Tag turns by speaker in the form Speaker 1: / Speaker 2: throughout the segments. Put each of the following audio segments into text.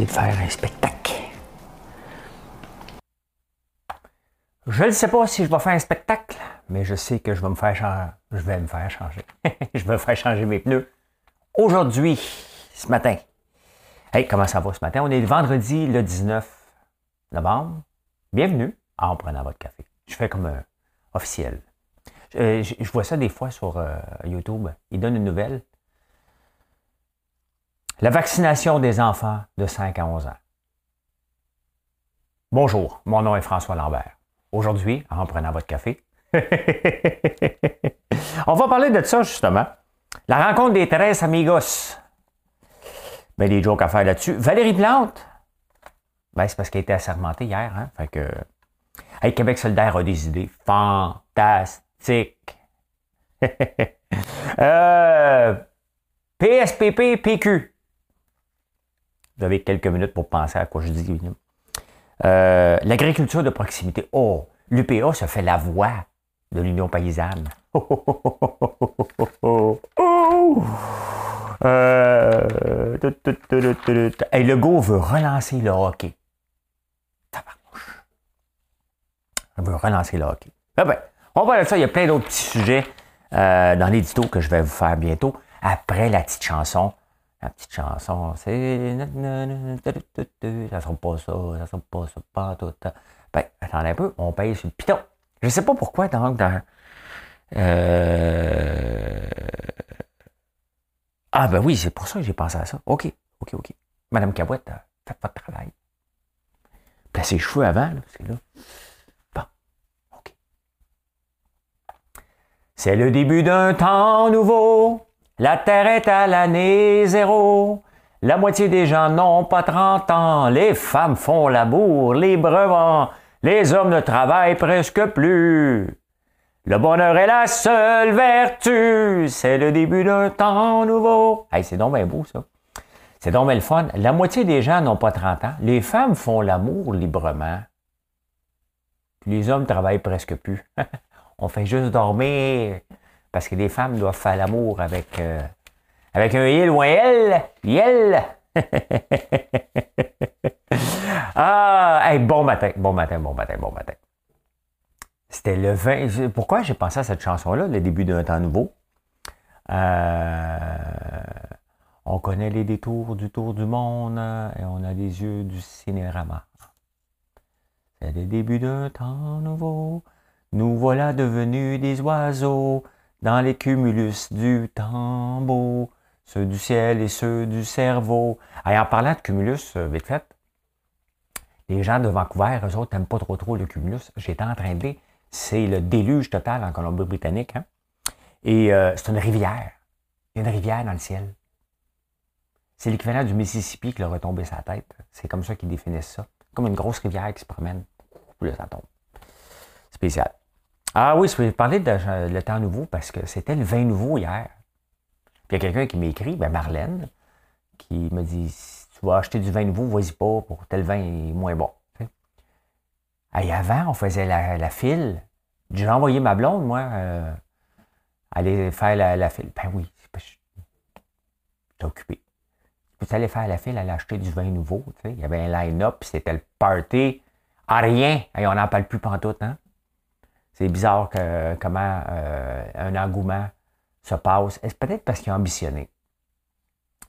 Speaker 1: De faire un spectacle. Je ne sais pas si je vais faire un spectacle, mais je sais que je vais me faire changer. Je vais me faire changer. je vais faire changer mes pneus. Aujourd'hui, ce matin. Hey, comment ça va ce matin? On est vendredi le 19 novembre. Bienvenue en prenant votre café. Je fais comme un officiel. Je, vois ça des fois sur euh, YouTube. Ils donnent une nouvelle. La vaccination des enfants de 5 à 11 ans. Bonjour, mon nom est François Lambert. Aujourd'hui, en prenant votre café, on va parler de ça justement. La rencontre des 13 amigos. Ben, des jokes à faire là-dessus. Valérie Plante. Ben, c'est parce qu'elle été assermentée hier. Hein? Fait que. Hey, Québec solidaire a des idées fantastiques. euh, PSPP, PQ. Vous avez quelques minutes pour penser à quoi je dis. Euh, l'agriculture de proximité. Oh, l'UPA se fait la voix de l'Union paysanne. Euh, et le go veut relancer le hockey. Il veut relancer le hockey. Ah ben, on va de ça. Il y a plein d'autres petits sujets euh, dans l'édito que je vais vous faire bientôt, après la petite chanson la petite chanson, c'est. Ça sera pas ça, ça sera pas ça, pas tout. Ben, attendez un peu, on paye sur le piton. Je sais pas pourquoi, donc, dans. Euh... Ah, ben oui, c'est pour ça que j'ai pensé à ça. OK, OK, OK. Madame Cabouette, faites votre travail. Placez les cheveux avant, là, parce que là. Bon, OK. C'est le début d'un temps nouveau. La Terre est à l'année zéro. La moitié des gens n'ont pas 30 ans. Les femmes font l'amour librement. Les hommes ne travaillent presque plus. Le bonheur est la seule vertu. C'est le début d'un temps nouveau. Hey, c'est donc bien beau, ça. C'est donc bien le fun. La moitié des gens n'ont pas 30 ans. Les femmes font l'amour librement. les hommes travaillent presque plus. On fait juste dormir. Parce que les femmes doivent faire l'amour avec, euh, avec un il ou un elle. Il. ah, bon matin, bon matin, bon matin, bon matin. C'était le 20. Pourquoi j'ai pensé à cette chanson-là, le début d'un temps nouveau? Euh, on connaît les détours du tour du monde et on a les yeux du cinérama. C'est le début d'un temps nouveau. Nous voilà devenus des oiseaux dans les cumulus du tambour, ceux du ciel et ceux du cerveau. en parlant de cumulus, euh, vite fait, les gens de Vancouver, eux autres, n'aiment pas trop trop le cumulus. J'étais en train de dire, c'est le déluge total en Colombie-Britannique. Hein. Et euh, c'est une rivière. Il y a une rivière dans le ciel. C'est l'équivalent du Mississippi qui leur a tombé sa tête. C'est comme ça qu'ils définissent ça. Comme une grosse rivière qui se promène. Puis ça tombe. Spécial. Ah oui, je vais parler de le temps nouveau parce que c'était le vin nouveau hier. Puis il y a quelqu'un qui m'écrit, ben Marlène, qui me dit si tu vas acheter du vin nouveau, vas-y pas, pour tel vin est moins bon. Et avant, on faisait la, file. J'ai envoyé ma blonde, moi, euh, aller faire la, file. Ben oui, j'étais occupé. Puis aller faire la file, aller acheter du vin nouveau. Il y avait un line-up, c'était le party à rien. Et on n'en parle plus pantoute, hein? C'est bizarre que, comment euh, un engouement se passe. Peut-être parce qu'il a ambitionné?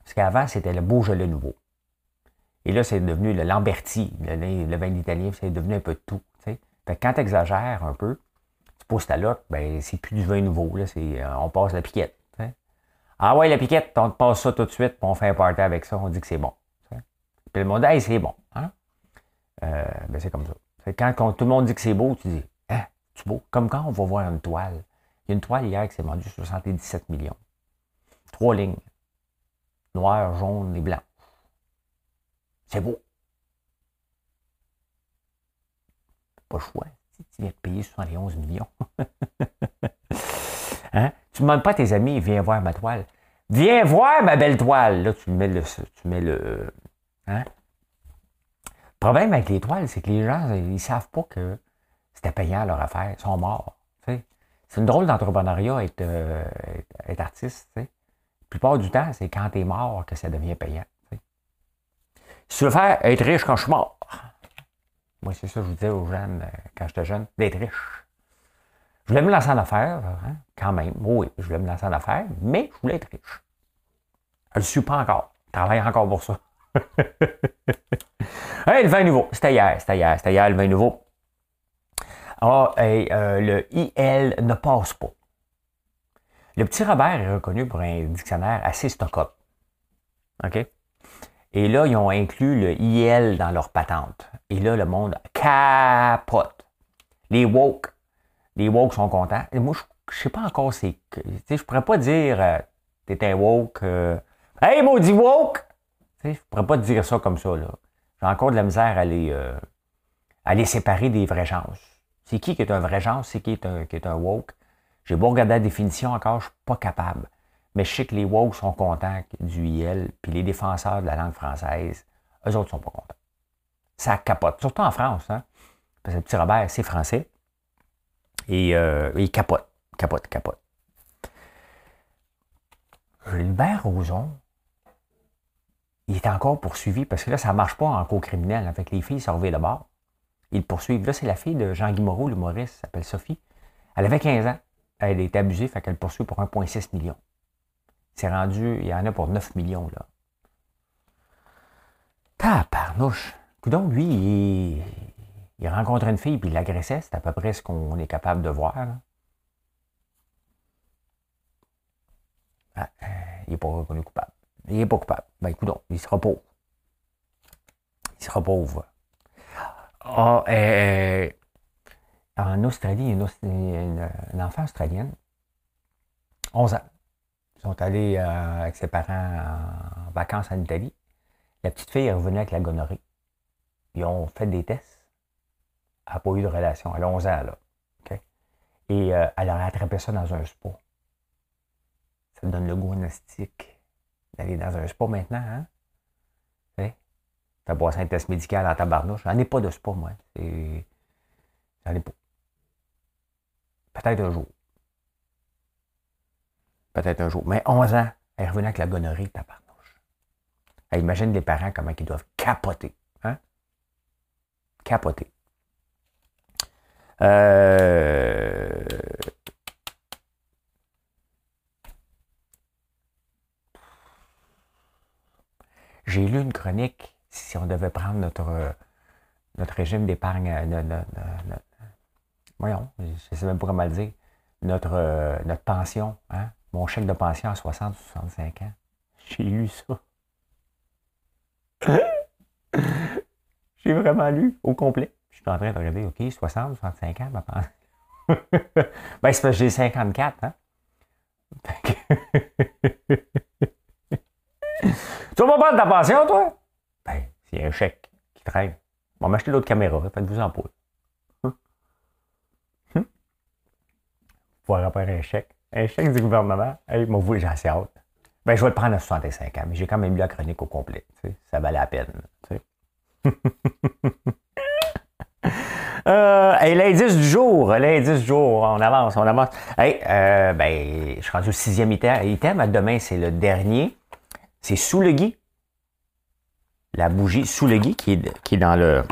Speaker 1: Parce qu'avant, c'était le Beaujolais nouveau. Et là, c'est devenu le Lamberti, le, vin italien, c'est devenu un peu de tout. Fait quand tu exagères un peu, tu poses ta lotte, ben, c'est plus du vin nouveau. Là, euh, on passe la piquette. Ah ouais, la piquette, on te passe ça tout de suite, puis on fait un party avec ça, on dit que c'est bon. Puis le monde hey, c'est bon. Hein? Euh, ben, c'est comme ça. Quand, quand, tout le monde dit que c'est beau, tu dis, c'est beau. Comme quand on va voir une toile. Il y a une toile hier qui s'est vendue 77 millions. Trois lignes. Noir, jaune et blanc. C'est beau. Pas le choix. Tu viens de payer 71 millions. hein? Tu ne demandes pas à tes amis, viens voir ma toile. Viens voir ma belle toile. Là, tu mets le. Tu mets le hein? Le problème avec les toiles, c'est que les gens, ils ne savent pas que payant leur affaire. Ils sont morts. C'est une drôle d'entrepreneuriat être, euh, artiste. La plupart du temps, c'est quand tu es mort que ça devient payant. Si tu veux faire être riche quand je suis mort, moi, c'est ça que je vous disais aux jeunes euh, quand j'étais jeune, d'être riche. Je voulais me lancer en affaires, hein, quand même. Oui, je voulais me lancer en affaires, mais je voulais être riche. Je ne le suis pas encore. Je travaille encore pour ça. hey, le vin nouveau. C'était hier, c'était hier, c'était hier, le vin nouveau. Ah, euh, le IL ne passe pas. Le petit Robert est reconnu pour un dictionnaire assez stock-up. OK? Et là, ils ont inclus le IL dans leur patente. Et là, le monde capote. Les woke, les woke sont contents. Et moi, je ne sais pas encore c'est. Je ne pourrais pas dire euh, t'es un woke. Euh, hey, maudit woke! je ne pourrais pas dire ça comme ça. J'ai encore de la misère à les, à les séparer des vraies chances. C'est qui qui est un vrai genre? C'est qui est un, qui est un woke? J'ai beau regarder la définition encore, je ne suis pas capable. Mais je sais que les woke sont contents du IL, puis les défenseurs de la langue française, eux autres sont pas contents. Ça capote, surtout en France. Hein? Parce que le petit Robert, c'est français. Et euh, il capote, capote, capote. Gilbert Rozon, il est encore poursuivi parce que là, ça ne marche pas en cours criminel. Avec les filles, ça de bord. Ils le poursuivent. Là, c'est la fille de Jean-Guy Moreau, l'humoriste, s'appelle Sophie. Elle avait 15 ans. Elle été abusée, fait qu'elle poursuit pour 1,6 million. C'est rendu, il y en a pour 9 millions, là. Taparnouche. Donc, lui, il, il rencontre une fille puis il l'agressait. C'est à peu près ce qu'on est capable de voir. Ah, euh, il n'est pas reconnu coupable. Il n'est pas coupable. Ben, écoute, il sera pauvre. Il sera pauvre. Ah, euh, en Australie, une, enfant australienne, 11 ans. Ils sont allés euh, avec ses parents en vacances en Italie. La petite fille est revenue avec la gonorrhée. Ils ont fait des tests. Elle n'a pas eu de relation. Elle a 11 ans, là. Et euh, elle aurait attrapé ça dans un spa. Ça donne le goût d'aller dans un spa maintenant, hein? T'as passé un test médical à tabarnouche. J'en ai pas de spa, moi. J'en ai pas. Peut-être un jour. Peut-être un jour. Mais 11 ans, elle est revenue avec la gonorrhée, tabarnouche. imagine les parents comment ils doivent capoter. Hein? Capoter. Euh... J'ai lu une chronique si on devait prendre notre, notre régime d'épargne, euh, voyons, je ne sais même pas comment le dire, notre, euh, notre pension, hein, mon chèque de pension à 60 65 ans. J'ai lu ça. J'ai vraiment lu au complet. Je suis en train de regarder, OK, 60, 65 ans, ma pension. ben, c'est parce que j'ai 54, hein? tu vas pas prendre ta pension, toi? Ben, c'est un chèque qui traîne. On va m'acheter d'autres caméras, faites-vous en poule. Hum? Hum? Pouvoir repérer un chèque. Un chèque du gouvernement. Hey, moi, vous, j'ai assez hâte. Ben, je vais le prendre à 65 ans, mais j'ai quand même lu la chronique au complet. Ça valait la peine. euh, l'indice du jour, l'indice du jour, on avance, on avance. Hey, euh, ben, je suis rendu au sixième item. Demain, c'est le dernier. C'est sous le gui la bougie sous le gui qui est, qui est dans le.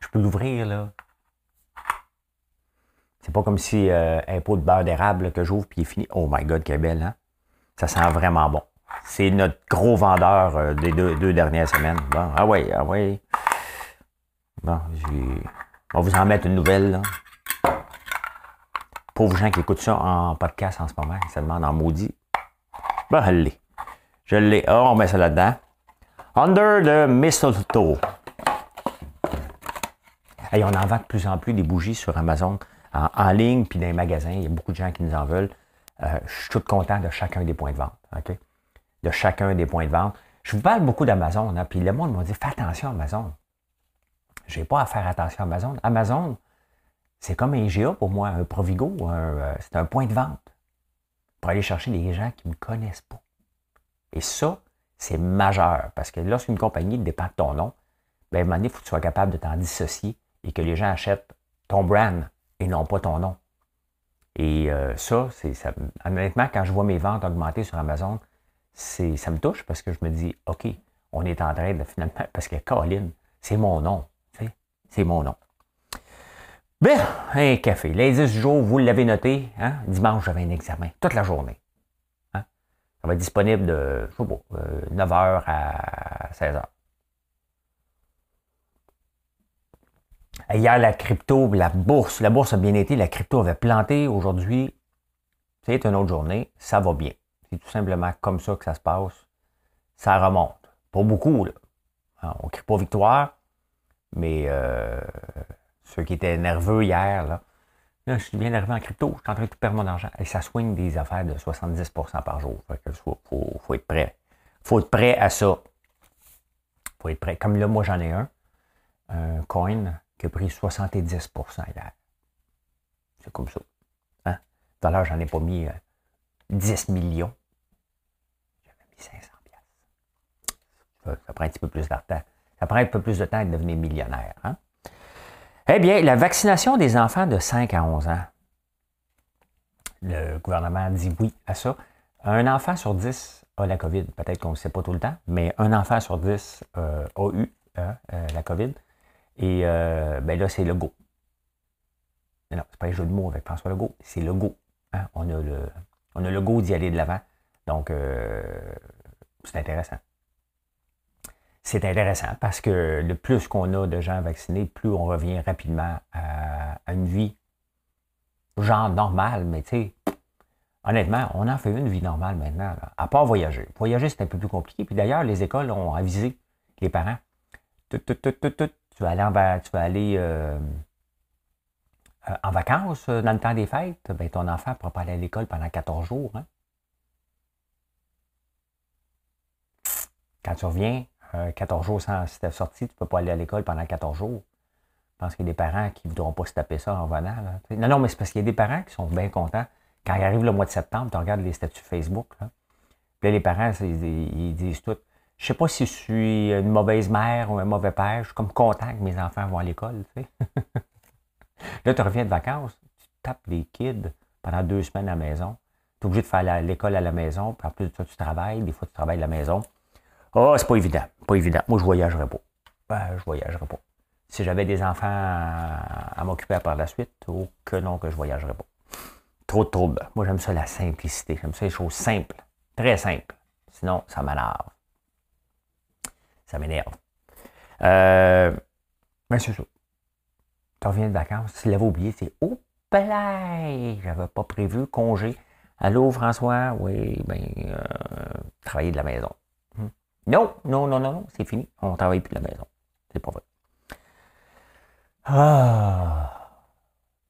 Speaker 1: Je peux l'ouvrir, là. C'est pas comme si euh, un pot de beurre d'érable que j'ouvre puis il est fini. Oh my god, quelle belle, hein? Ça sent vraiment bon. C'est notre gros vendeur euh, des deux, dernières semaines. Bon, ah ouais, ah ouais. Bon, on va vous en mettre une nouvelle, là. Pauvres gens qui écoutent ça en podcast en ce moment, ça demande en maudit. Ben, je l'ai. Je l'ai. Oh, on met ça là-dedans. Under the mistletoe. Et on en vend de plus en plus des bougies sur Amazon, en, ligne, puis dans les magasins. Il y a beaucoup de gens qui nous en veulent. Euh, je suis tout content de chacun des points de vente. De chacun des points de vente. Je vous parle beaucoup d'Amazon, hein, puis le monde m'a dit fais attention Amazon. Je n'ai pas à faire attention à Amazon. Amazon, c'est comme un GA pour moi, un Provigo, euh, c'est un point de vente pour aller chercher des gens qui ne me connaissent pas. Et ça, c'est majeur, parce que lorsqu'une compagnie dépend de ton nom, ben, à un moment donné, il faut que tu sois capable de t'en dissocier et que les gens achètent ton brand et non pas ton nom. Et euh, ça, c'est ça, honnêtement, quand je vois mes ventes augmenter sur Amazon, c'est, ça me touche parce que je me dis, OK, on est en train de finalement, parce que Colin, c'est mon nom. C'est mon nom. Bien, un café. L'indice du jour, vous l'avez noté. Hein? Dimanche, j'avais un examen toute la journée. Hein? Ça va être disponible de, je sais pas, 9h euh, à 16h. Hier, la crypto, la bourse, la bourse a bien été, la crypto avait planté. Aujourd'hui, c'est une autre journée, ça va bien. C'est tout simplement comme ça que ça se passe. Ça remonte. Pas beaucoup, là. Hein, on ne crie pas victoire, mais euh, ceux qui étaient nerveux hier, là, je suis bien nerveux en crypto, je suis en train de perdre mon argent. Et ça swing des affaires de 70% par jour. Il faut, être prêt. Faut être prêt à ça. Faut être prêt. Comme là, moi, j'en ai un, un coin qui a pris 70% hier. C'est comme ça. Hein? Tout j'en ai pas mis 10 euh, millions. J'avais mis 500 ça, ça, prend un petit peu plus de temps. Ça prend un peu plus de temps de devenir millionnaire. Hein? Eh bien, la vaccination des enfants de 5 à 11 ans. Le gouvernement dit oui à ça. Un enfant sur 10 a la COVID. Peut-être qu'on ne sait pas tout le temps, mais un enfant sur 10 euh, a eu hein, euh, la COVID. Et euh, ben là, c'est le go. Non, c'est pas un jeu de mots avec François Legault, c'est le go. Hein. On, a le, on a le go d'y aller de l'avant. Donc, euh, c'est intéressant. C'est intéressant parce que le plus qu'on a de gens vaccinés, plus on revient rapidement à, une vie genre normale, mais tu sais, honnêtement, on en fait une vie normale maintenant, à part voyager. Voyager, c'est un peu plus compliqué. Puis d'ailleurs, les écoles ont avisé les parents. Tout, tout, tout, tout, tout, tu vas aller en, euh, euh, vacances euh, dans le temps des fêtes, ben, ton enfant ne pourra pas aller à l'école pendant 14 jours. Hein. Quand tu reviens, 14 jours sans si tu sorti, tu ne peux pas aller à l'école pendant 14 jours. Je pense qu'il y a des parents qui ne voudront pas se taper ça en venant. non, non, mais c'est parce qu'il y a des parents qui sont bien contents. Quand il arrive le mois de septembre, tu regardes les statuts Facebook. Puis les parents, ils disent tout je sais pas si je suis une mauvaise mère ou un mauvais père. Je suis comme content que mes enfants vont à l'école. Là, tu reviens de vacances, tu tapes des kids pendant deux semaines à la maison. Tu es obligé de faire l'école à la maison, puis en plus de ça, tu travailles. Des fois, tu travailles à la maison. Oh, c'est pas évident. Pas évident. Moi, je voyagerais pas. Ben, je voyagerais pas. Si j'avais des enfants à, m'occuper par la suite, oh que non que je voyagerais pas. Trop de troubles. Moi, j'aime ça la simplicité. J'aime ça les choses simples. Très simples. Sinon, ça m'énerve. Ça m'énerve. Euh, mais c'est ça. Tu reviens de vacances, tu l'avais oublié, c'est oh, play! J'avais pas prévu congé. Allô, François? Oui, ben, euh, travailler de la maison. Non, non, non, non, non, c'est fini. On ne travaille plus de la maison. C'est pas vrai. Ah!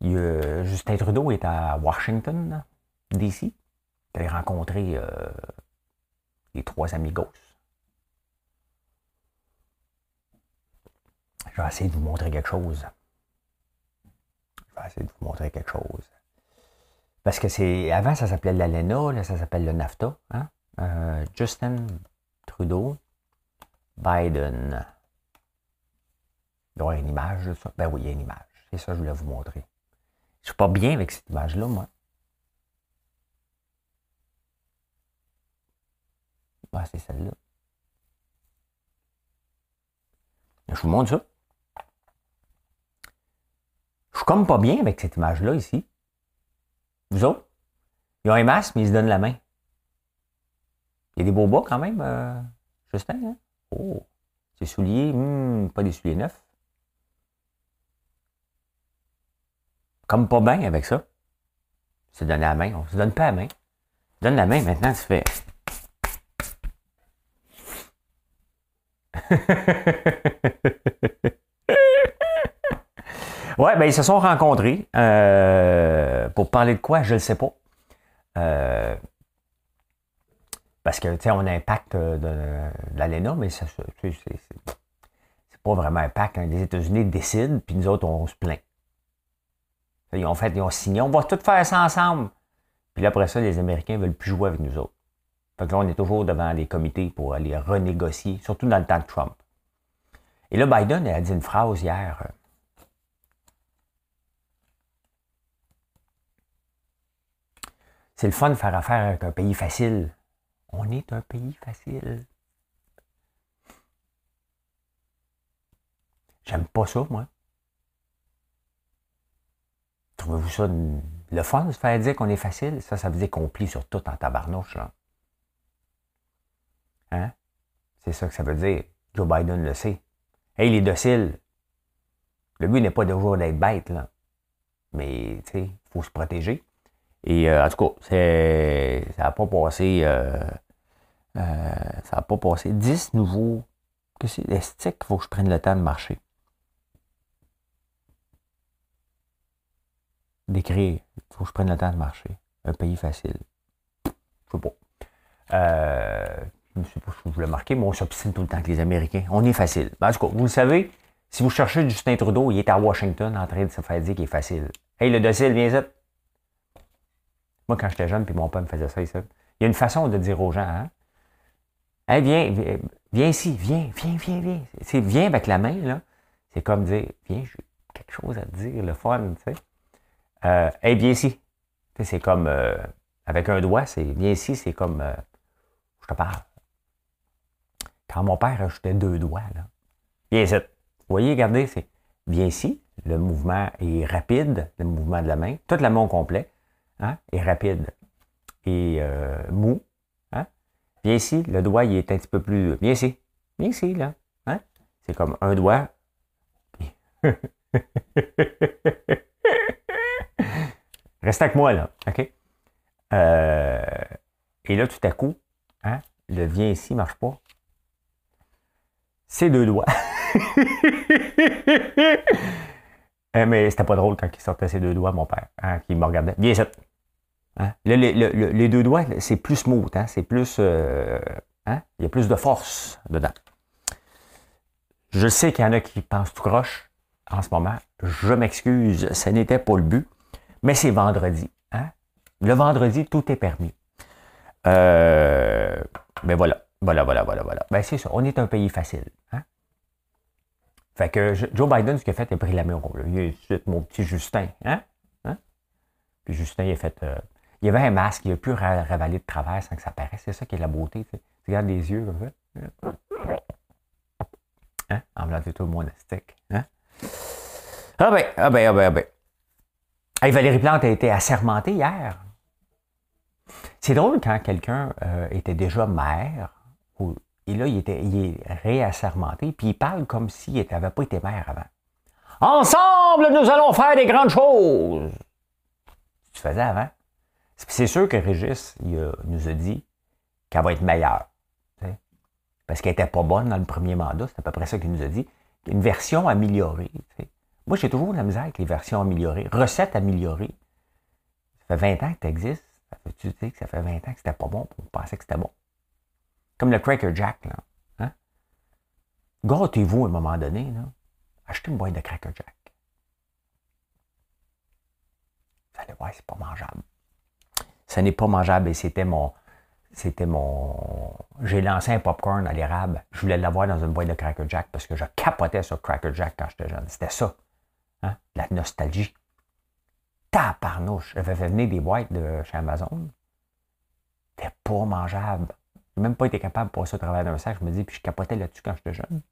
Speaker 1: Justin Trudeau est à Washington, D.C. Il a rencontré euh, les trois amigos. Je vais essayer de vous montrer quelque chose. Je vais essayer de vous montrer quelque chose. Parce que c'est. Avant, ça s'appelait l'ALENA, là, ça s'appelle le NAFTA. Hein? Euh, Justin Trudeau, Biden. Il y aura une image de ça. Ben oui, y a une image. C'est ça je voulais vous montrer. Je suis pas bien avec cette image-là, moi. Ah, c'est celle-là. Je vous montre ça. Je suis comme pas bien avec cette image-là ici. Vous autres? Ils ont un masque, mais ils se donnent la main. Il y a des beaux bas quand même, euh, Justin. Hein? Oh, ces souliers, hmm, pas des souliers neufs. Comme pas bien avec ça. Se donner la main. On se donne pas la main. Donne la main, maintenant tu fais. Ouais, ben ils se sont rencontrés. Euh, pour parler de quoi, je ne sais pas. Euh, Parce que, tu sais, on a un pacte de, de l'ALENA, mais ça, c'est, pas vraiment un pacte. Hein. Les États-Unis décident, puis nous autres, on se plaint. Ils ont fait, ils ont signé, on va tout faire ça ensemble. Puis là, après ça, les Américains veulent plus jouer avec nous autres. Fait que là, on est toujours devant les comités pour aller renégocier, surtout dans le temps de Trump. Et là, Biden a dit une phrase hier. Euh, C'est le fun de faire affaire avec un pays facile. On est un pays facile. J'aime pas ça, moi. Trouvez-vous ça le fun de se faire dire qu'on est facile? Ça, ça veut dire qu'on plie sur tout en tabarnouche. Là. Hein? C'est ça que ça veut dire. Joe Biden le sait. Hey, il est docile. Le but n'est pas toujours d'être bête, là. Mais, tu sais, il faut se protéger. Et euh, en tout cas, ça n'a pas passé. Euh, euh, ça n'a pas passé. 10 nouveaux. Que c'est qu'il faut que je prenne le temps de marcher? D'écrire. Il faut que je prenne le temps de marcher. Un pays facile. Je sais pas. je ne sais pas si je voulais marquer, mais on s'obstine tout le temps avec les Américains. On est facile. Ben, en tout cas, vous le savez, si vous cherchez Justin Trudeau, il est à Washington en train de se faire dire qu'il est facile. Hey, le docile, viens y moi, quand j'étais jeune, puis mon père me faisait ça, ça, il y a une façon de dire aux gens, hein? Hey, viens, viens, ici, viens, viens, viens, viens. C'est viens avec la main, là. C'est comme dire, viens, j'ai quelque chose à te dire, le fun, tu sais. Euh, viens ici. C'est comme, euh, avec un doigt, c'est, viens ici, c'est comme, euh, je te parle. Quand mon père ajoutait deux doigts, là. Viens ici. Vous voyez, regardez, c'est, viens ici. Le mouvement est rapide, le mouvement de la main. Tout la main au complet hein, est rapide et euh, mou. Hein? Viens ici, le doigt il est un petit peu plus. Viens ici. Viens ici, là. Hein? C'est comme un doigt. Reste avec moi, là. OK? Euh, et là, tout à coup, hein, le viens ici ne marche pas. C'est deux doigts. Euh, mais c'était pas drôle quand il sortait ses deux doigts, mon père, qui me regardait. Viens ici. Hein? les deux doigts, c'est plus smooth, hein? c'est plus. Euh, hein? Il y a plus de force dedans. Je sais qu'il y en a qui pensent tout croche en ce moment. Je m'excuse, ce n'était pas le but. Mais c'est vendredi. Hein? Le vendredi, tout est permis. Euh, mais voilà. Voilà, voilà, voilà, voilà. Ben, c'est ça. On est un pays facile. Fait que Joe Biden, ce qu'il a fait, il a pris la au Il a mon petit Justin. Puis Justin, il a fait. Euh, il y avait un masque, il a pu ravaler de travers sans que ça paraisse. C'est ça qui est la beauté. Tu, regardes les yeux comme ça. Hein? En tout monastique. Hein? Ah ben, ah ben, ah ben, ah ben. Hey, Valérie Plante a été assermentée hier. C'est drôle quand quelqu'un euh, était déjà maire, et là, il, était, il est réassermenté, puis il parle comme s'il n'avait pas été maire avant. Ensemble, nous allons faire des grandes choses. Tu faisais avant? C'est sûr que Régis nous a dit qu'elle va être meilleure. Parce qu'elle n'était pas bonne dans le premier mandat, c'est à peu près ça qu'il nous a dit. Une version améliorée. Moi, j'ai toujours la misère avec les versions améliorées. Recettes améliorées. Ça fait 20 ans que tu existes. Ça fait, tu sais que ça fait 20 ans que c'était pas bon, on pensait que c'était bon. Comme le Cracker Jack, là. Hein? Gâtez-vous à un moment donné. Achetez une boîte de Cracker Jack. Vous allez voir, c'est pas mangeable. Ce n'est pas mangeable et c'était mon. C'était mon. J'ai lancé un popcorn à l'érable. Je voulais l'avoir dans une boîte de Cracker Jack parce que je capotais sur Cracker Jack quand j'étais jeune. C'était ça. Hein? La nostalgie. Taparnouche. J'avais fait venir des boîtes de chez Amazon. C'était pas mangeable. J'ai même pas été capable de passer au travers d'un sac. Je me dis, puis je capotais là-dessus quand j'étais jeune.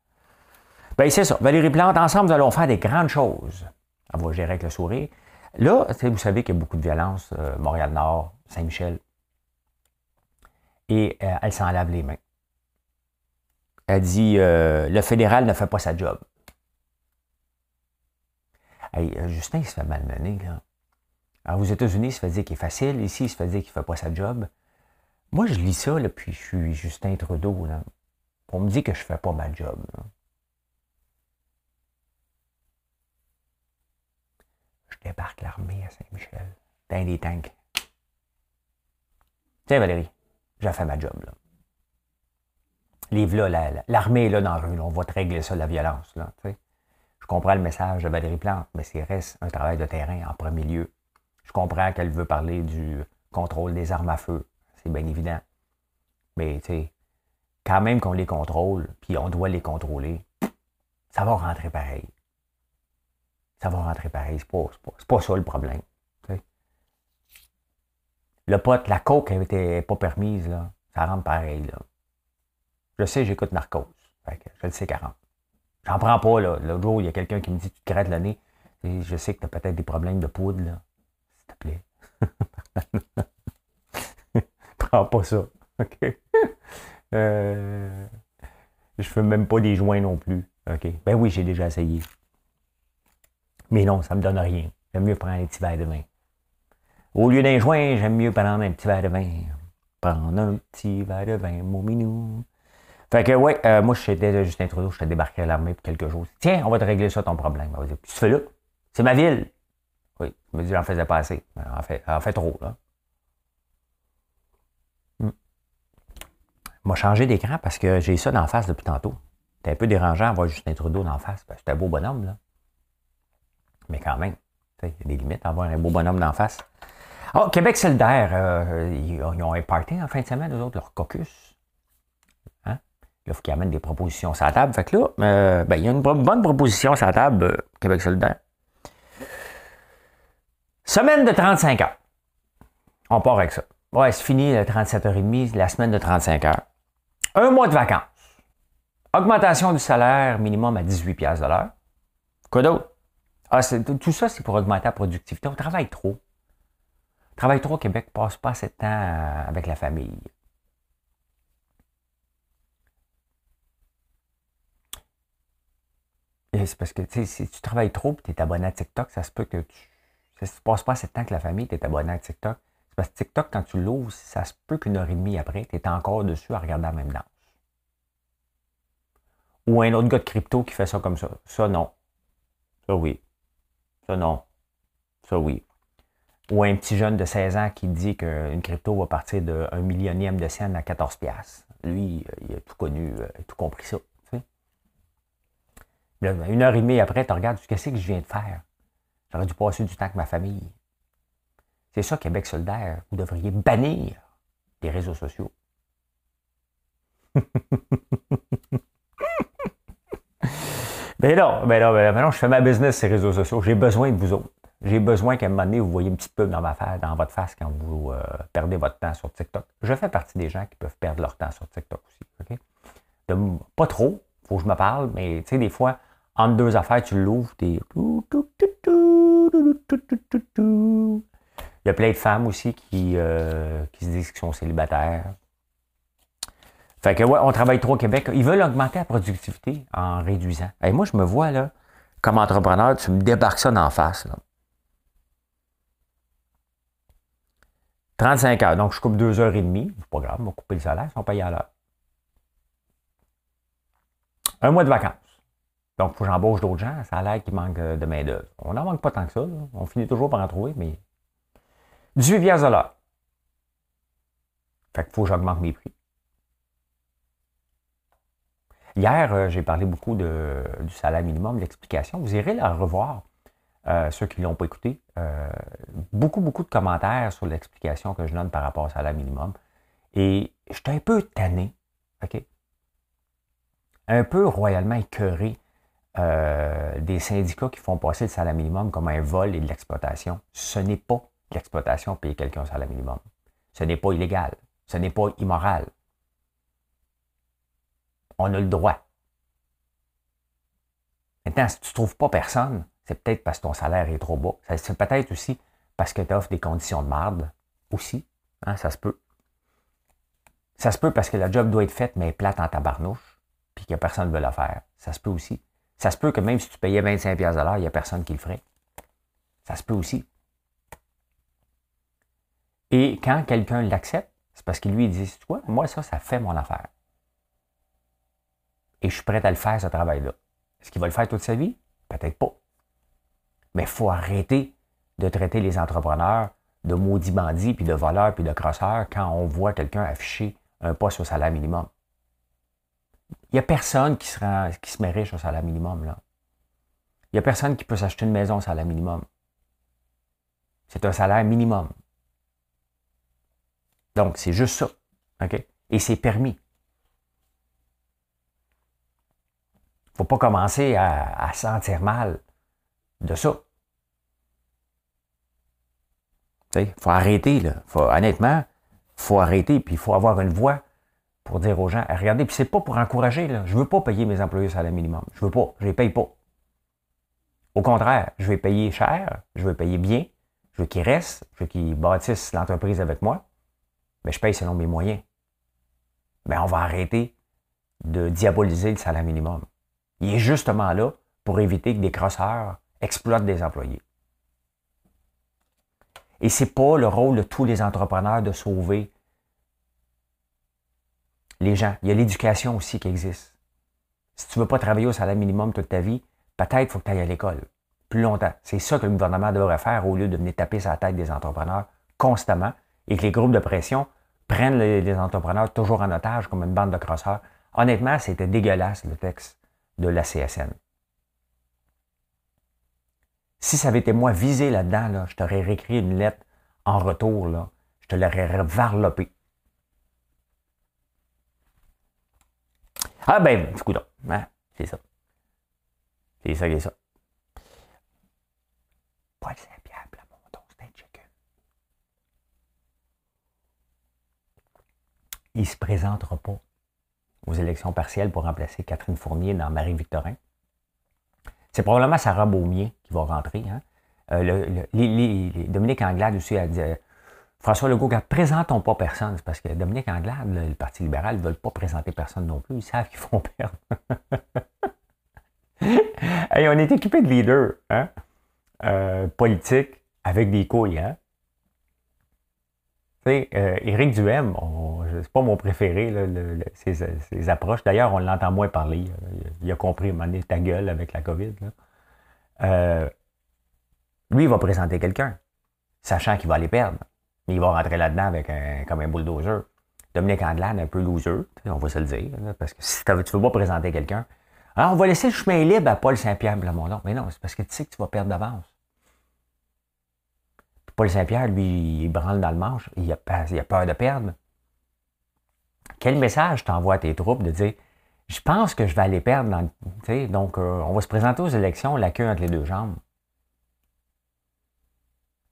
Speaker 1: Ben, c'est ça. Valérie Plante, ensemble, nous allons faire des grandes choses. Elle va gérer avec le sourire. Là, vous savez qu'il y a beaucoup de violence, euh, Montréal-Nord, Saint-Michel. Et euh, elle s'en lave les mains. Elle dit euh, le fédéral ne fait pas sa job. Justin, il se fait malmener. Là. Alors, aux États-Unis, il se fait dire qu'il est facile. Ici, il se fait dire qu'il ne fait pas sa job. Moi, je lis ça, là, puis je suis Justin Trudeau. Là. On me dit que je ne fais pas ma job. Je débarque l'armée à Saint-Michel. Dans des tanks. Tiens, Valérie, j'ai fait ma job. Là. livre là, l'armée est là dans la rue, on va te régler ça, la violence. Je comprends le message de Valérie Plante, mais c'est reste un travail de terrain en premier lieu. Je comprends qu'elle veut parler du contrôle des armes à feu. C'est bien évident. Mais tu quand même qu'on les contrôle, puis on doit les contrôler, ça va rentrer pareil. Ça va rentrer pareil. C'est pas, pas, ça le problème. Le pote, la coke n'était pas permise, là. Ça rentre pareil, là. Je sais, j'écoute Narcos. je le sais 40. J'en prends pas, là. L'autre jour, il y a quelqu'un qui me dit Tu te crètes le nez. Et je sais que tu as peut-être des problèmes de poudre, là. S'il te plaît. Prends pas ça. OK? Euh, je fais même pas des joints non plus. OK? Ben oui, j'ai déjà essayé. Mais non, ça me donne rien. J'aime mieux prendre un petit verre de vin. Au lieu d'un joint, j'aime mieux prendre un petit verre de vin. Prendre un petit verre de vin, mon minou. Fait que, ouais, euh, moi, j'étais Justin Trudeau, je t'ai débarqué à l'armée pour quelque chose. Tiens, on va te régler ça, ton problème. On va dire, tu fais là? C'est ma ville. Oui, je me dis, j'en faisais pas assez. En fait, en fait trop, là. Hmm. M'a changé d'écran parce que j'ai ça d'en face depuis tantôt. C'était un peu dérangeant de voir Justin Trudeau d'en face, parce que c'était un beau bonhomme, là. Mais quand même, il y a des limites à avoir un beau bonhomme d'en face. Oh, Québec solidaire, euh, ils, ont un en fin de semaine, eux autres, leur caucus. Il faut qu'ils amènent des propositions sur la table. Fait que là, euh, ben, il y a une bonne proposition sur la table, euh, Québec solidaire. Semaine de 35 heures. On part avec ça. Ouais, c'est fini, 37h30, la semaine de 35 heures. Un mois de vacances. Augmentation du salaire minimum à 18 pièces de l'heure. Quoi d'autre? Ah, tout ça, c'est pour augmenter la productivité. On travaille trop. Travaille trop au Québec, passe pas assez de temps avec la famille. c'est parce que si tu travailles trop et tu es abonné à TikTok, ça se peut que tu ne passes pas assez de temps que la famille, tu es abonné à TikTok. C'est parce que TikTok, quand tu l'ouvres, ça se peut qu'une heure et demie après, tu es encore dessus à regarder la même danse. Ou un autre gars de crypto qui fait ça comme ça. Ça, non. Ça, oui. Ça, non. Ça, oui. Ou un petit jeune de 16 ans qui dit qu'une crypto va partir de 1 millionième de scène à 14 piastres. Lui, il a tout connu, a tout compris ça. Une heure et demie après, tu regardes ce que que je viens de faire. J'aurais dû passer du temps avec ma famille. C'est ça, Québec solidaire. Vous devriez bannir les réseaux sociaux. Mais non, mais non, mais non, je fais ma business ces réseaux sociaux. J'ai besoin de vous autres. J'ai besoin qu'à un moment donné, vous voyez une petite pub dans, ma face, dans votre face quand vous euh, perdez votre temps sur TikTok. Je fais partie des gens qui peuvent perdre leur temps sur TikTok aussi. pas trop, faut que je me parle, mais tu sais, des fois, entre deux affaires, tu l'ouvres, t'es. Il y a plein de femmes aussi qui, euh, qui se disent qu'ils sont célibataires. Fait que, ouais, on travaille trop au Québec. Ils veulent augmenter la productivité en réduisant. Et moi, je me vois, là, comme entrepreneur, tu me débarques ça d'en face, là. 35 heures. Donc, je coupe deux heures et demie. C'est pas grave, on va couper le salaire, ils sont payés à l'heure. Un mois de vacances. Donc, il faut que j'embauche d'autres gens. Ça a l'air manque euh, de main-d'œuvre. On n'en manque pas tant que ça. On finit toujours par en trouver, mais 18 piastres de l'heure. Fait qu'il faut que j'augmente mes prix. Hier, euh, j'ai parlé beaucoup du salaire minimum, l'explication. Vous irez la revoir, euh, ceux qui ne l'ont pas écouté. beaucoup, beaucoup de commentaires sur l'explication que je donne par rapport au salaire minimum. Et j'étais un peu tanné, OK? Un peu royalement écœuré euh, des syndicats qui font passer le salaire minimum comme un vol et de l'exploitation. Ce n'est pas l'exploitation payer quelqu'un au salaire minimum. Ce n'est pas illégal. Ce n'est pas immoral. On a le droit. Maintenant, si tu ne trouves pas personne, c'est peut-être parce que ton salaire est trop bas. C'est peut-être aussi parce que tu offres des conditions de marde aussi. Hein, ça se peut. Ça se peut parce que la job doit être faite, mais plate en tabarnouche, puis que personne ne veut la faire. Ça se peut aussi. Ça se peut que même si tu payais 25 à l'heure, il n'y a personne qui le ferait. Ça se peut aussi. Et quand quelqu'un l'accepte, c'est parce qu'il lui dit, quoi, moi, ça, ça fait mon affaire. Et je suis prêt à le faire, ce travail-là. Est-ce qu'il va le faire toute sa vie? Peut-être pas. Mais il faut arrêter de traiter les entrepreneurs de maudits bandits, puis de voleurs, puis de crosseurs quand on voit quelqu'un afficher un poste au salaire minimum. Il n'y a personne qui, se met riche au salaire minimum. Il n'y a personne qui peut s'acheter une maison au salaire minimum. C'est un salaire minimum. Donc, c'est juste ça. Et c'est permis. Il ne faut pas commencer à, sentir mal de ça. Il faut arrêter, là. Faut, honnêtement, faut arrêter, puis il faut avoir une voix pour dire aux gens, regardez, puis c'est pas pour encourager, là. Je veux pas payer mes employés salaire minimum. Je veux pas. Je les paye pas. Au contraire, je vais payer cher, je veux payer bien, je veux qu'ils restent, je veux qu'ils bâtissent l'entreprise avec moi, mais je paye selon mes moyens. Mais on va arrêter de diaboliser le salaire minimum. Il est justement là pour éviter que des crosseurs exploitent des employés. Et ce n'est pas le rôle de tous les entrepreneurs de sauver les gens. Il y a l'éducation aussi qui existe. Si tu ne veux pas travailler au salaire minimum toute ta vie, peut-être faut que tu ailles à l'école plus longtemps. C'est ça que le gouvernement devrait faire au lieu de venir taper sur la tête des entrepreneurs constamment et que les groupes de pression prennent les, entrepreneurs toujours en otage comme une bande de crosseurs. Honnêtement, c'était dégueulasse le texte de la CSN. Si ça avait été moi visé là-dedans, là, je t'aurais réécrit une lettre en retour. Je te l'aurais varlopé. Ah ben, du coup, hein, c'est ça. C'est ça, c'est ça. Paul Saint-Pierre c'est un. Il ne se présentera pas aux élections partielles pour remplacer Catherine Fournier dans Marie-Victorin. C'est probablement Sarah Beaumier qui va rentrer. Hein. Euh, Dominique Anglade aussi a dit euh, François Legault, présentons pas personne. Parce que Dominique Anglade, le, Parti libéral, ne veulent pas présenter personne non plus. Ils savent qu'ils vont perdre. on est équipé de leaders hein? Euh, politiques avec des couilles. Hein? Euh, Éric Duhem, c'est pas mon préféré, ses, approches. D'ailleurs, on l'entend moins parler. Il a compris, il ta gueule avec la COVID. Euh, lui, il va présenter quelqu'un, sachant qu'il va aller perdre. Mais il va rentrer là-dedans avec un, comme un bulldozer. Dominique Andelane, un peu loser, on va se le dire. parce que si tu ne veux pas présenter quelqu'un, alors on va laisser le chemin libre à Paul Saint-Pierre. Mais non, c'est parce que tu sais que tu vas perdre d'avance. Paul Saint-Pierre, lui, il branle dans le manche, il a, peur de perdre. Quel message t'envoies à tes troupes de dire Je pense que je vais aller perdre dans, Donc, euh, on va se présenter aux élections, la queue entre les deux jambes.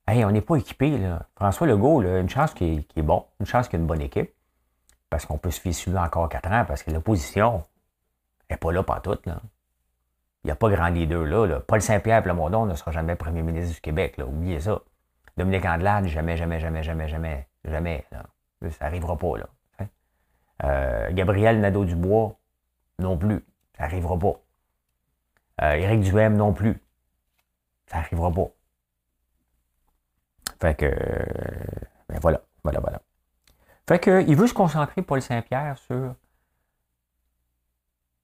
Speaker 1: Hey, on n'est pas équipé. François Legault, une chance qui est, bon, une chance qu'il a une bonne équipe, parce qu'on peut se lui encore quatre ans, parce que l'opposition n'est pas là pas toute, là. Il n'y a pas grand leader là, là. Paul Saint-Pierre Plamondon ne sera jamais premier ministre du Québec, là. Oubliez ça. Dominique Andelade, jamais, jamais, jamais, jamais, jamais, jamais. Ça n'arrivera pas, là. Euh, Gabriel Nadeau-Dubois, non plus. Ça n'arrivera pas. Euh, Éric Duhem, non plus. Ça n'arrivera pas. Fait que, ben voilà, voilà, voilà. Fait que, il veut se concentrer, Paul Saint-Pierre, sur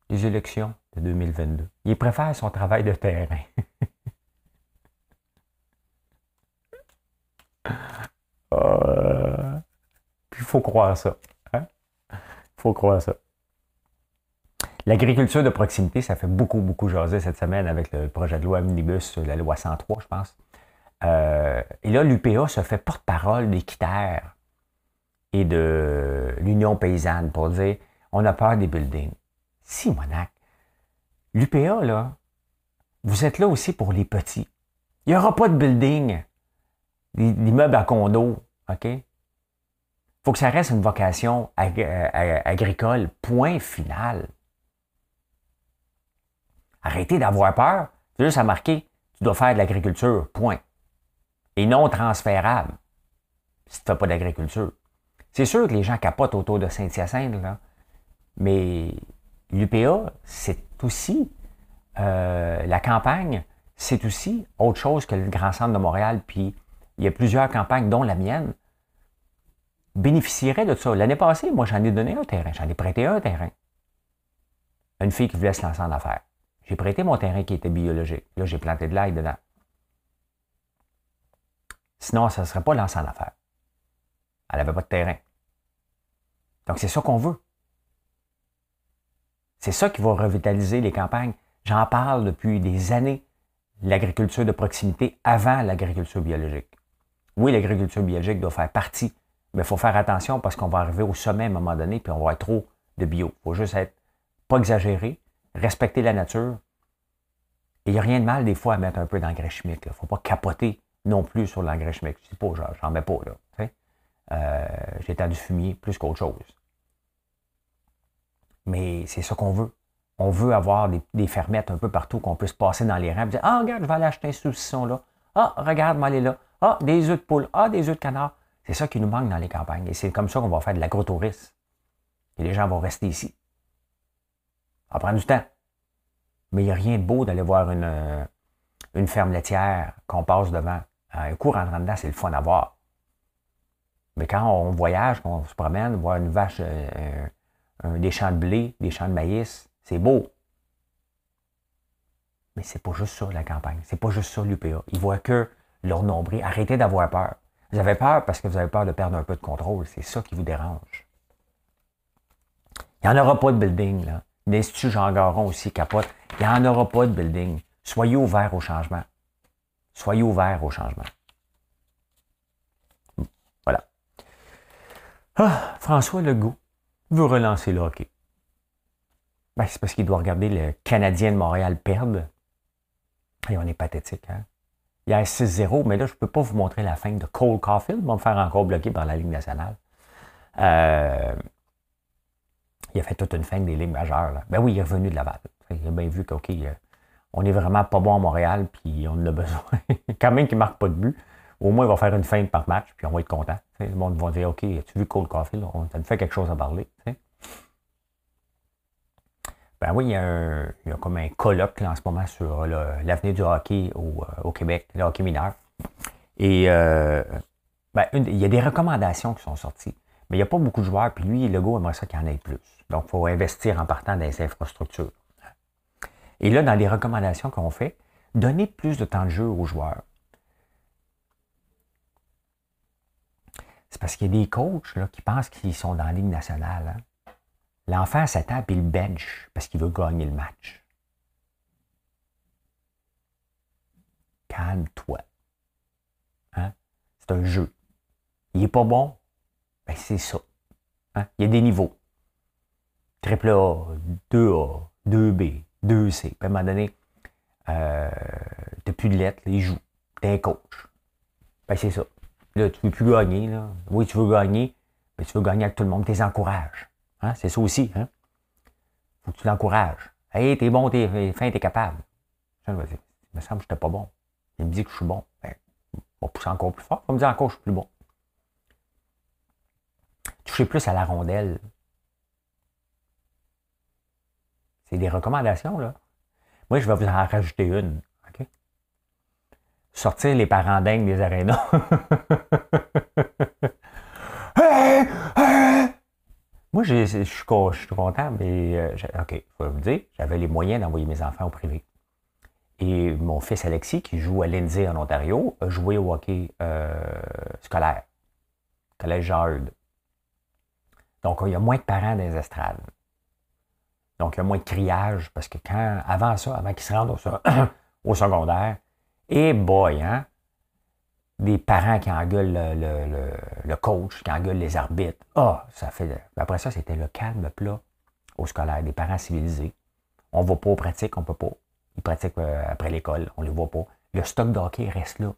Speaker 1: les élections de 2022. Il préfère son travail de terrain. Euh, il faut croire ça. Il hein? faut croire ça. L'agriculture de proximité, ça fait beaucoup, beaucoup jaser cette semaine avec le projet de loi Omnibus, la loi 103, je pense. Euh, et là, l'UPA se fait porte-parole d'Équiterre et de l'Union paysanne pour dire on a peur des buildings. Si, Monac, l'UPA, là, vous êtes là aussi pour les petits. Il n'y aura pas de building l'immeuble à condo, OK? faut que ça reste une vocation euh, agricole, point final. Arrêtez d'avoir peur. C'est juste à marquer, tu dois faire de l'agriculture, point. Et non transférable, si tu ne fais pas d'agriculture. C'est sûr que les gens capotent autour de Saint-Hyacinthe, mais l'UPA, c'est aussi euh, la campagne, c'est aussi autre chose que le Grand Centre de Montréal, puis il y a plusieurs campagnes, dont la mienne, bénéficieraient de ça. L'année passée, moi, j'en ai donné un terrain. J'en ai prêté un terrain. Une fille qui voulait se lancer en affaires. J'ai prêté mon terrain qui était biologique. Là, j'ai planté de l'ail dedans. Sinon, ça ne serait pas lancé en affaires. Elle n'avait pas de terrain. Donc, c'est ça qu'on veut. C'est ça qui va revitaliser les campagnes. J'en parle depuis des années, l'agriculture de proximité avant l'agriculture biologique. Oui, l'agriculture biologique doit faire partie, mais il faut faire attention parce qu'on va arriver au sommet à un moment donné, puis on va être trop de bio. Il faut juste être pas exagéré, respecter la nature. Et il n'y a rien de mal des fois à mettre un peu d'engrais chimique. Il ne faut pas capoter non plus sur l'engrais chimique. Je ne dis pas, j'en mets pas. Là, euh, J'ai du fumier plus qu'autre chose. Mais c'est ça qu'on veut. On veut avoir des, fermettes un peu partout, qu'on puisse passer dans les rangs et dire Ah, regarde, je vais aller acheter un saucisson-là. Ah, regarde, moi, là. Ah, des œufs de poule. Ah, des œufs de canard. C'est ça qui nous manque dans les campagnes. Et c'est comme ça qu'on va faire de l'agrotourisme. Et les gens vont rester ici. Ça va prendre du temps. Mais il n'y a rien de beau d'aller voir une, euh, une ferme laitière qu'on passe devant. Un cours en dedans, c'est le fun à voir. Mais quand on voyage, qu'on se promène, voir une vache, euh, des champs de blé, des champs de maïs, c'est beau. Mais c'est pas juste ça la campagne. C'est pas juste ça l'UPA. Ils voient que leur nombril. Arrêtez d'avoir peur. Vous avez peur parce que vous avez peur de perdre un peu de contrôle. C'est ça qui vous dérange. Il n'y en aura pas de building. Là. L'Institut Jean Garon aussi capote. Il n'y en aura pas de building. Soyez ouverts au changement. Soyez ouverts au changement. Voilà. Ah, François Legault veut relancer le hockey. Ben, c'est parce qu'il doit regarder le Canadien de Montréal perdre. Et on est pathétique, hein? Il y a 6-0, mais là, je ne peux pas vous montrer la fin de Cole Caulfield. Il va me faire encore bloquer par la Ligue nationale. Euh, il a fait toute une fin des ligues majeures. Ben oui, il est revenu de Laval. Il a bien vu qu'on euh, on est vraiment pas bon à Montréal, puis on en a besoin. Quand même qu'il ne marque pas de but, au moins il va faire une fin par match, puis on va être content. Le monde va dire OK, as-tu vu Cole Caulfield? On a fait quelque chose à parler. Ben oui, il y, a il y, a comme un colloque en ce moment sur l'avenir du hockey au, euh, au, Québec, le hockey mineur. Et euh, ben, il y a des recommandations qui sont sorties. Mais il n'y a pas beaucoup de joueurs, puis lui, Legault aimerait ça qu'il y en ait plus. Donc, il faut investir en partant dans les infrastructures. Et là, dans les recommandations qu'on fait, donner plus de temps de jeu aux joueurs. C'est parce qu'il y a des coachs là, qui pensent qu'ils sont dans la nationale. Hein. L'enfant s'attend et il bench parce qu'il veut gagner le match. Calme-toi. Hein? C'est un jeu. Il n'est pas bon, ben c'est ça. Hein? Il y a des niveaux. Triple A, 2A, 2B, 2C. Puis à un moment donné, euh, tu n'as plus de lettres, il joue. Tu es un coach. Ben c'est ça. Là, tu ne veux plus gagner. Là. Oui, tu veux gagner, mais tu veux gagner avec tout le monde. Tu les encourages. Hein? C'est ça aussi. Hein? faut que tu l'encourages. Hey, t'es bon, t'es fin, t'es capable. Il me semble que je n'étais pas bon. Il me dit que je suis bon. Ben, on va pousser encore plus fort. Il me dire encore que je suis plus bon. Toucher plus à la rondelle. C'est des recommandations, là. Moi, je vais vous en rajouter une. OK? Sortir les parents dingues des arénas. Moi, je suis content, mais euh, OK, il faut vous dire, j'avais les moyens d'envoyer mes enfants au privé. Et mon fils Alexis, qui joue à Lindsay en Ontario, a joué au hockey euh, scolaire, collège Jard. Donc, il y a moins de parents dans les estrades. Donc, il y a moins de criage parce que quand, avant ça, avant qu'ils se rendent au, secondaire, et boy, hein, des parents qui engueulent le, coach, qui engueulent les arbitres. Ah, ça fait. Après ça, c'était le calme plat au scolaire, des parents civilisés. On ne va pas aux pratiques, on ne peut pas. Ils pratiquent euh, après l'école, on ne les voit pas. Le stock de hockey reste là.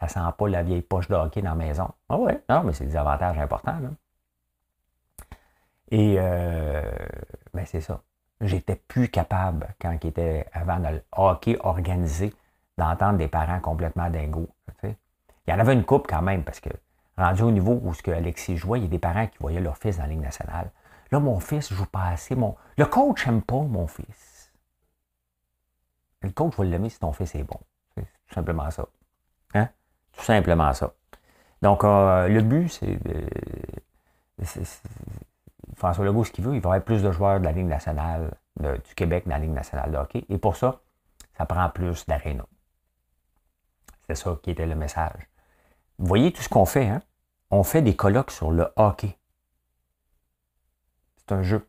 Speaker 1: Ça sent pas la vieille poche de hockey dans la maison. Ah ouais, non, mais c'est des avantages importants. Là. Et euh, ben c'est ça. J'étais plus capable, quand il était avant le hockey organisé, d'entendre des parents complètement dingos. Il y en avait une coupe quand même, parce que rendu au niveau où ce que Alexis jouait, il y a des parents qui voyaient leur fils dans la Ligue nationale. Là, mon fils joue pas assez. Mon... Le coach n'aime pas mon fils. Le coach va l'aimer si ton fils est bon. C'est tout simplement ça. Hein? Tout simplement ça. Donc, euh, le but, c'est François Legault, ce qu'il veut, il va avoir plus de joueurs de la Ligue nationale du Québec dans la Ligue nationale de hockey. Et pour ça, ça prend plus d'aréna. C'est ça qui était le message. Vous voyez tout ce qu'on fait, hein? On fait des colloques sur le hockey. C'est un jeu.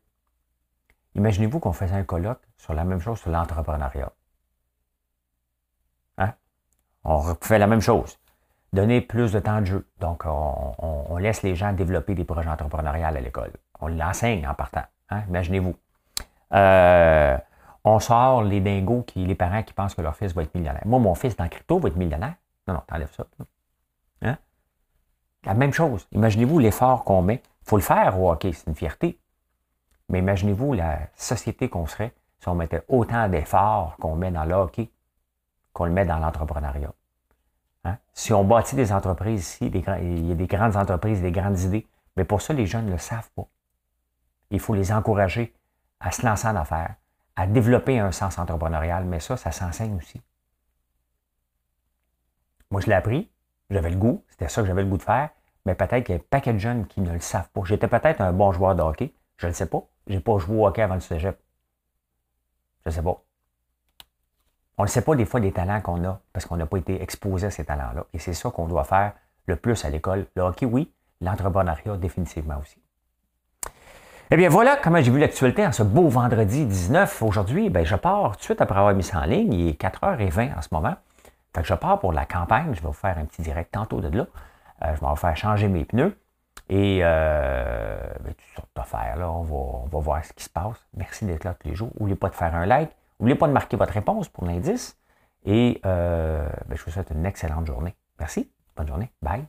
Speaker 1: Imaginez-vous qu'on faisait un colloque sur la même chose sur l'entrepreneuriat. Hein? On fait la même chose. Donner plus de temps de jeu. Donc, on, laisse les gens développer des projets entrepreneuriaux à l'école. On l'enseigne en partant. Hein? Imaginez-vous. Euh, on sort les dingos, qui, les parents qui pensent que leur fils va être millionnaire. Moi, mon fils dans crypto va être millionnaire. Non, non, t'enlèves ça. La même chose. Imaginez-vous l'effort qu'on met. Il faut le faire au hockey, c'est une fierté. Mais imaginez-vous la société qu'on serait si on mettait autant d'efforts qu'on met dans le hockey qu'on le met dans l'entrepreneuriat. Hein? Si on bâtit des entreprises ici, il y a des grandes entreprises, des grandes idées, mais pour ça, les jeunes ne le savent pas. Il faut les encourager à se lancer en affaires, à développer un sens entrepreneurial, mais ça, ça s'enseigne aussi. Moi, je l'ai appris, j'avais le goût, c'était ça que j'avais le goût de faire, mais peut-être qu'il y a un paquet de jeunes qui ne le savent pas. J'étais peut-être un bon joueur de hockey, je ne le sais pas. Je n'ai pas joué au hockey avant le cégep. Je ne sais pas. On ne sait pas des fois des talents qu'on a parce qu'on n'a pas été exposé à ces talents-là. Et c'est ça qu'on doit faire le plus à l'école. Le hockey, oui. L'entrepreneuriat, définitivement aussi. Eh bien voilà comment j'ai vu l'actualité en ce beau vendredi 19. Aujourd'hui, ben, je pars tout de suite après avoir mis ça en ligne. Il est 4h20 en ce moment. Fait que je pars pour la campagne. Je vais vous faire un petit direct tantôt de là. Euh, je vais vous faire changer mes pneus. Et euh, ben, toutes sortes. Là. On, va, on va voir ce qui se passe. Merci d'être là tous les jours. N'oubliez pas de faire un like. N'oubliez pas de marquer votre réponse pour l'indice. Et euh, ben, je vous souhaite une excellente journée. Merci. Bonne journée. Bye.